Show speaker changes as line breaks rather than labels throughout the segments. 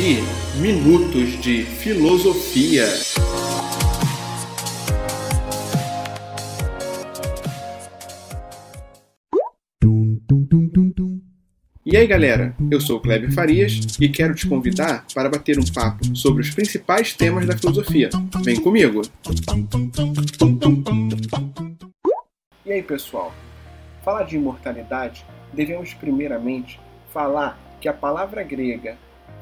ouvir Minutos de Filosofia. E aí galera, eu sou o Kleber Farias e quero te convidar para bater um papo sobre os principais temas da filosofia. Vem comigo! E aí pessoal, falar de imortalidade, devemos primeiramente falar que a palavra grega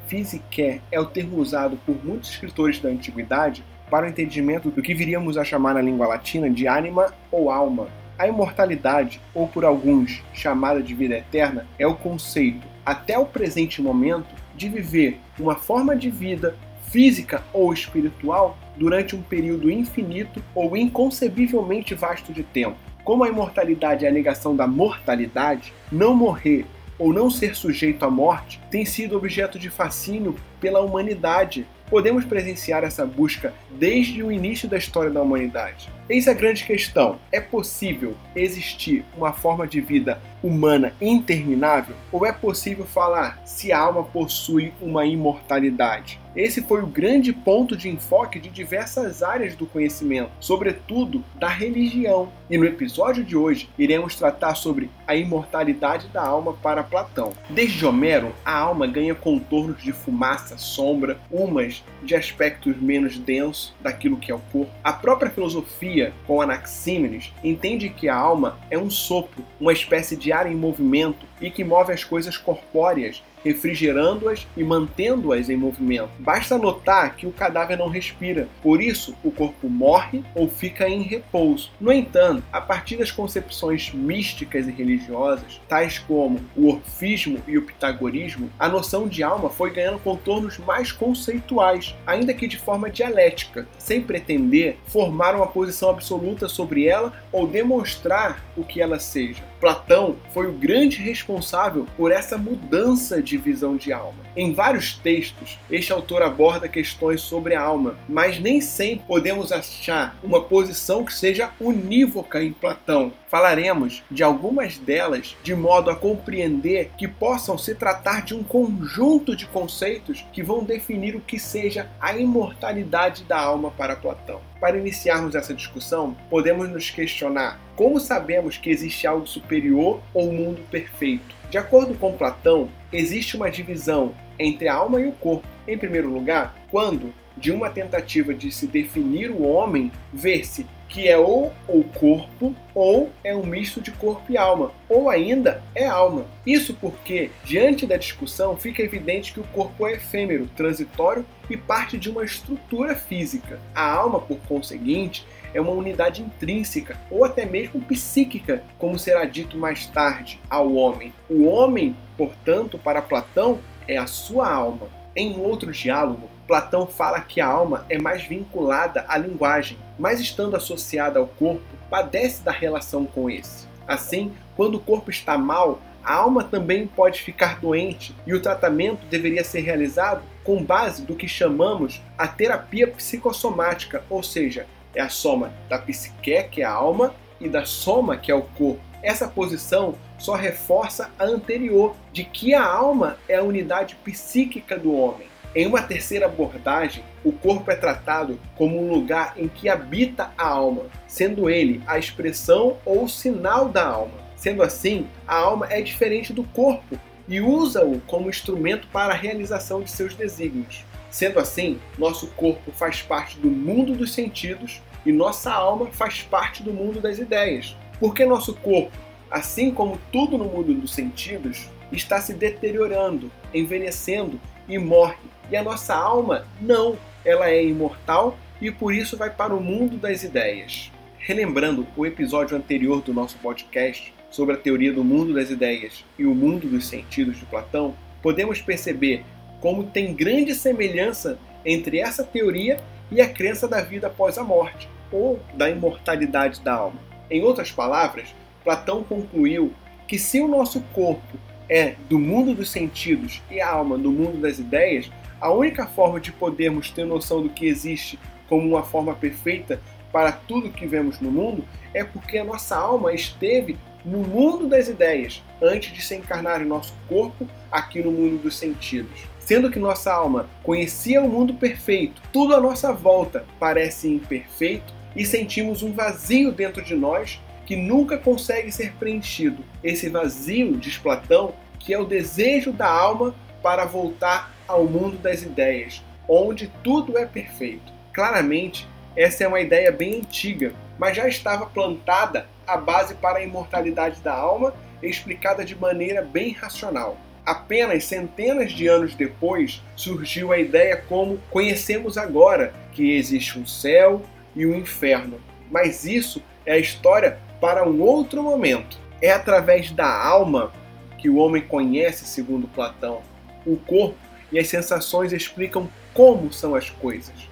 physique é o termo usado por muitos escritores da antiguidade para o entendimento do que viríamos a chamar na língua latina de ânima ou alma. A imortalidade, ou por alguns chamada de vida eterna, é o conceito, até o presente momento, de viver uma forma de vida física ou espiritual durante um período infinito ou inconcebivelmente vasto de tempo. Como a imortalidade é a negação da mortalidade, não morrer ou não ser sujeito à morte tem sido objeto de fascínio pela humanidade. Podemos presenciar essa busca desde o início da história da humanidade. Eis a grande questão: é possível existir uma forma de vida humana interminável? Ou é possível falar se a alma possui uma imortalidade? Esse foi o grande ponto de enfoque de diversas áreas do conhecimento, sobretudo da religião. E no episódio de hoje iremos tratar sobre a imortalidade da alma para Platão. Desde Homero, a alma ganha contornos de fumaça, sombra, umas de aspectos menos densos daquilo que é o corpo. A própria filosofia, com Anaxímenes, entende que a alma é um sopro, uma espécie de em movimento e que move as coisas corpóreas refrigerando-as e mantendo-as em movimento. Basta notar que o cadáver não respira, por isso o corpo morre ou fica em repouso. No entanto, a partir das concepções místicas e religiosas, tais como o orfismo e o pitagorismo, a noção de alma foi ganhando contornos mais conceituais, ainda que de forma dialética, sem pretender formar uma posição absoluta sobre ela ou demonstrar o que ela seja. Platão foi o grande responsável por essa mudança de visão de alma. Em vários textos, este autor aborda questões sobre a alma, mas nem sempre podemos achar uma posição que seja unívoca em Platão. Falaremos de algumas delas de modo a compreender que possam se tratar de um conjunto de conceitos que vão definir o que seja a imortalidade da alma para Platão. Para iniciarmos essa discussão, podemos nos questionar como sabemos que existe algo superior ou um mundo perfeito. De acordo com Platão, existe uma divisão entre a alma e o corpo. Em primeiro lugar, quando, de uma tentativa de se definir o homem, vê-se que é ou o corpo ou é um misto de corpo e alma, ou ainda é alma. Isso porque, diante da discussão, fica evidente que o corpo é efêmero, transitório e parte de uma estrutura física. A alma, por conseguinte, é uma unidade intrínseca ou até mesmo psíquica, como será dito mais tarde ao homem. O homem, portanto, para Platão, é a sua alma. Em outro diálogo, Platão fala que a alma é mais vinculada à linguagem, mas estando associada ao corpo, padece da relação com esse. Assim, quando o corpo está mal, a alma também pode ficar doente e o tratamento deveria ser realizado com base do que chamamos a terapia psicossomática, ou seja, é a soma da psique, que é a alma, e da soma, que é o corpo. Essa posição só reforça a anterior, de que a alma é a unidade psíquica do homem. Em uma terceira abordagem, o corpo é tratado como um lugar em que habita a alma, sendo ele a expressão ou sinal da alma. Sendo assim, a alma é diferente do corpo e usa-o como instrumento para a realização de seus desígnios. Sendo assim, nosso corpo faz parte do mundo dos sentidos e nossa alma faz parte do mundo das ideias. Porque nosso corpo, assim como tudo no mundo dos sentidos, está se deteriorando, envelhecendo e morre. E a nossa alma não, ela é imortal e por isso vai para o mundo das ideias. Relembrando o episódio anterior do nosso podcast sobre a teoria do mundo das ideias e o mundo dos sentidos de Platão, podemos perceber como tem grande semelhança entre essa teoria e a crença da vida após a morte, ou da imortalidade da alma. Em outras palavras, Platão concluiu que se o nosso corpo é do mundo dos sentidos e a alma do mundo das ideias, a única forma de podermos ter noção do que existe como uma forma perfeita para tudo que vemos no mundo é porque a nossa alma esteve no mundo das ideias antes de se encarnar em nosso corpo aqui no mundo dos sentidos. Sendo que nossa alma conhecia o mundo perfeito, tudo à nossa volta parece imperfeito e sentimos um vazio dentro de nós que nunca consegue ser preenchido. Esse vazio, diz Platão, que é o desejo da alma para voltar ao mundo das ideias, onde tudo é perfeito. Claramente, essa é uma ideia bem antiga, mas já estava plantada a base para a imortalidade da alma, explicada de maneira bem racional. Apenas centenas de anos depois surgiu a ideia como conhecemos agora, que existe um céu e um inferno. Mas isso é a história para um outro momento. É através da alma que o homem conhece, segundo Platão. O corpo e as sensações explicam como são as coisas.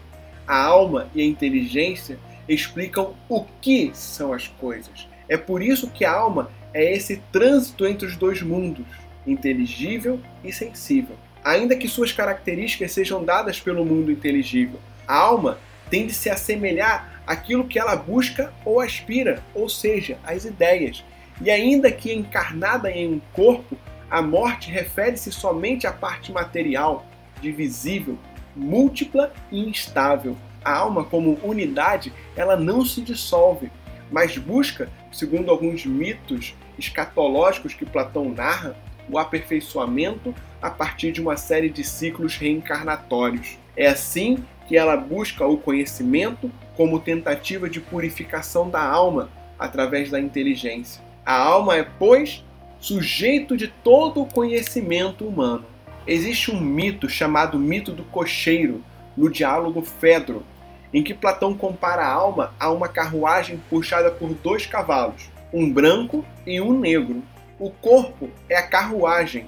A alma e a inteligência explicam o que são as coisas. É por isso que a alma é esse trânsito entre os dois mundos, inteligível e sensível. Ainda que suas características sejam dadas pelo mundo inteligível, a alma tende a se assemelhar àquilo que ela busca ou aspira, ou seja, as ideias. E ainda que encarnada em um corpo, a morte refere-se somente à parte material, divisível, múltipla e instável. A alma, como unidade, ela não se dissolve, mas busca, segundo alguns mitos escatológicos que Platão narra, o aperfeiçoamento a partir de uma série de ciclos reencarnatórios. É assim que ela busca o conhecimento como tentativa de purificação da alma através da inteligência. A alma é, pois, sujeito de todo o conhecimento humano. Existe um mito chamado mito do cocheiro no diálogo Fedro, em que Platão compara a alma a uma carruagem puxada por dois cavalos, um branco e um negro. O corpo é a carruagem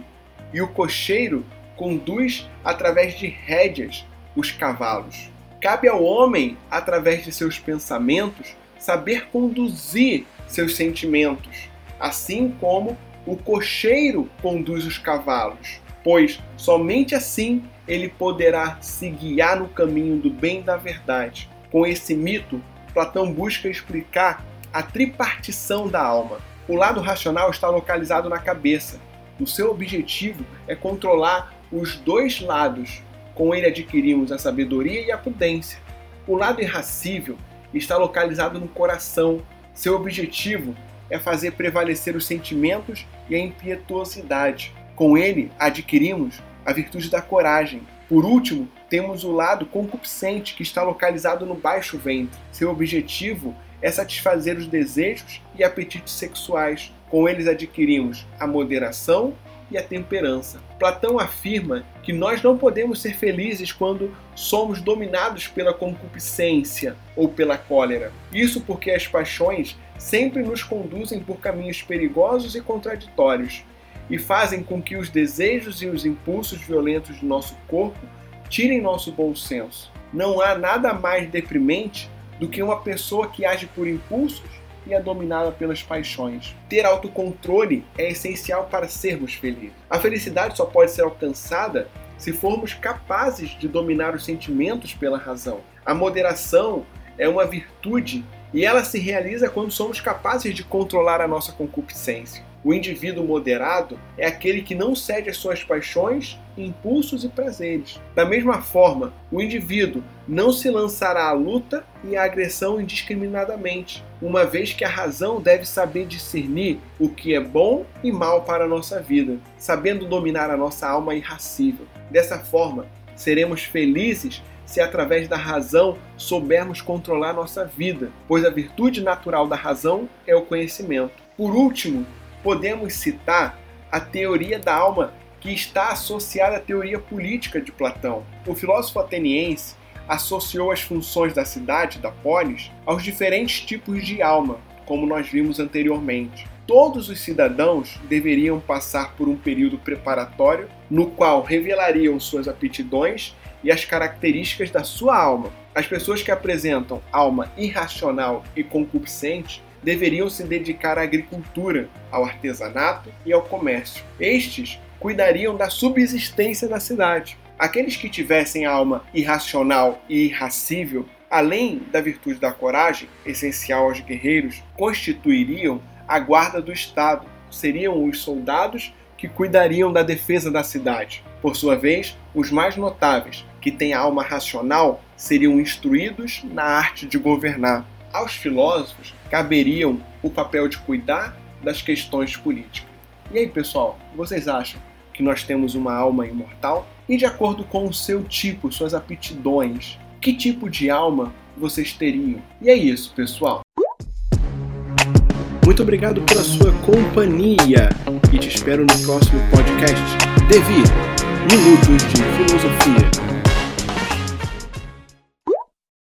e o cocheiro conduz através de rédeas os cavalos. Cabe ao homem, através de seus pensamentos, saber conduzir seus sentimentos, assim como o cocheiro conduz os cavalos, pois somente assim ele poderá se guiar no caminho do bem e da verdade. Com esse mito, Platão busca explicar a tripartição da alma. O lado racional está localizado na cabeça. O seu objetivo é controlar os dois lados. Com ele adquirimos a sabedoria e a prudência. O lado irracível está localizado no coração. Seu objetivo é fazer prevalecer os sentimentos e a impetuosidade. Com ele adquirimos a virtude da coragem. Por último, temos o lado concupiscente, que está localizado no baixo ventre. Seu objetivo é satisfazer os desejos e apetites sexuais. Com eles adquirimos a moderação e a temperança. Platão afirma que nós não podemos ser felizes quando somos dominados pela concupiscência ou pela cólera. Isso porque as paixões sempre nos conduzem por caminhos perigosos e contraditórios e fazem com que os desejos e os impulsos violentos do nosso corpo tirem nosso bom senso. Não há nada mais deprimente do que uma pessoa que age por impulsos e é dominada pelas paixões. Ter autocontrole é essencial para sermos felizes. A felicidade só pode ser alcançada se formos capazes de dominar os sentimentos pela razão. A moderação é uma virtude e ela se realiza quando somos capazes de controlar a nossa concupiscência. O indivíduo moderado é aquele que não cede às suas paixões, impulsos e prazeres. Da mesma forma, o indivíduo não se lançará à luta e à agressão indiscriminadamente, uma vez que a razão deve saber discernir o que é bom e mal para a nossa vida, sabendo dominar a nossa alma irracível. Dessa forma, seremos felizes se através da razão soubermos controlar nossa vida, pois a virtude natural da razão é o conhecimento. Por último, podemos citar a teoria da alma, que está associada à teoria política de Platão. O filósofo ateniense associou as funções da cidade, da polis, aos diferentes tipos de alma, como nós vimos anteriormente. Todos os cidadãos deveriam passar por um período preparatório no qual revelariam suas aptidões e as características da sua alma. As pessoas que apresentam alma irracional e concupiscente deveriam se dedicar à agricultura, ao artesanato e ao comércio. Estes cuidariam da subsistência da cidade. Aqueles que tivessem alma irracional e irracível, além da virtude da coragem, essencial aos guerreiros, constituiriam a guarda do Estado, seriam os soldados que cuidariam da defesa da cidade. Por sua vez, os mais notáveis, que têm alma racional, seriam instruídos na arte de governar. Aos filósofos caberiam o papel de cuidar das questões políticas. E aí, pessoal, vocês acham que nós temos uma alma imortal? E de acordo com o seu tipo, suas aptidões, que tipo de alma vocês teriam? E é isso, pessoal. Muito obrigado pela sua companhia e te espero no próximo podcast. Devi, Minutos de Filosofia.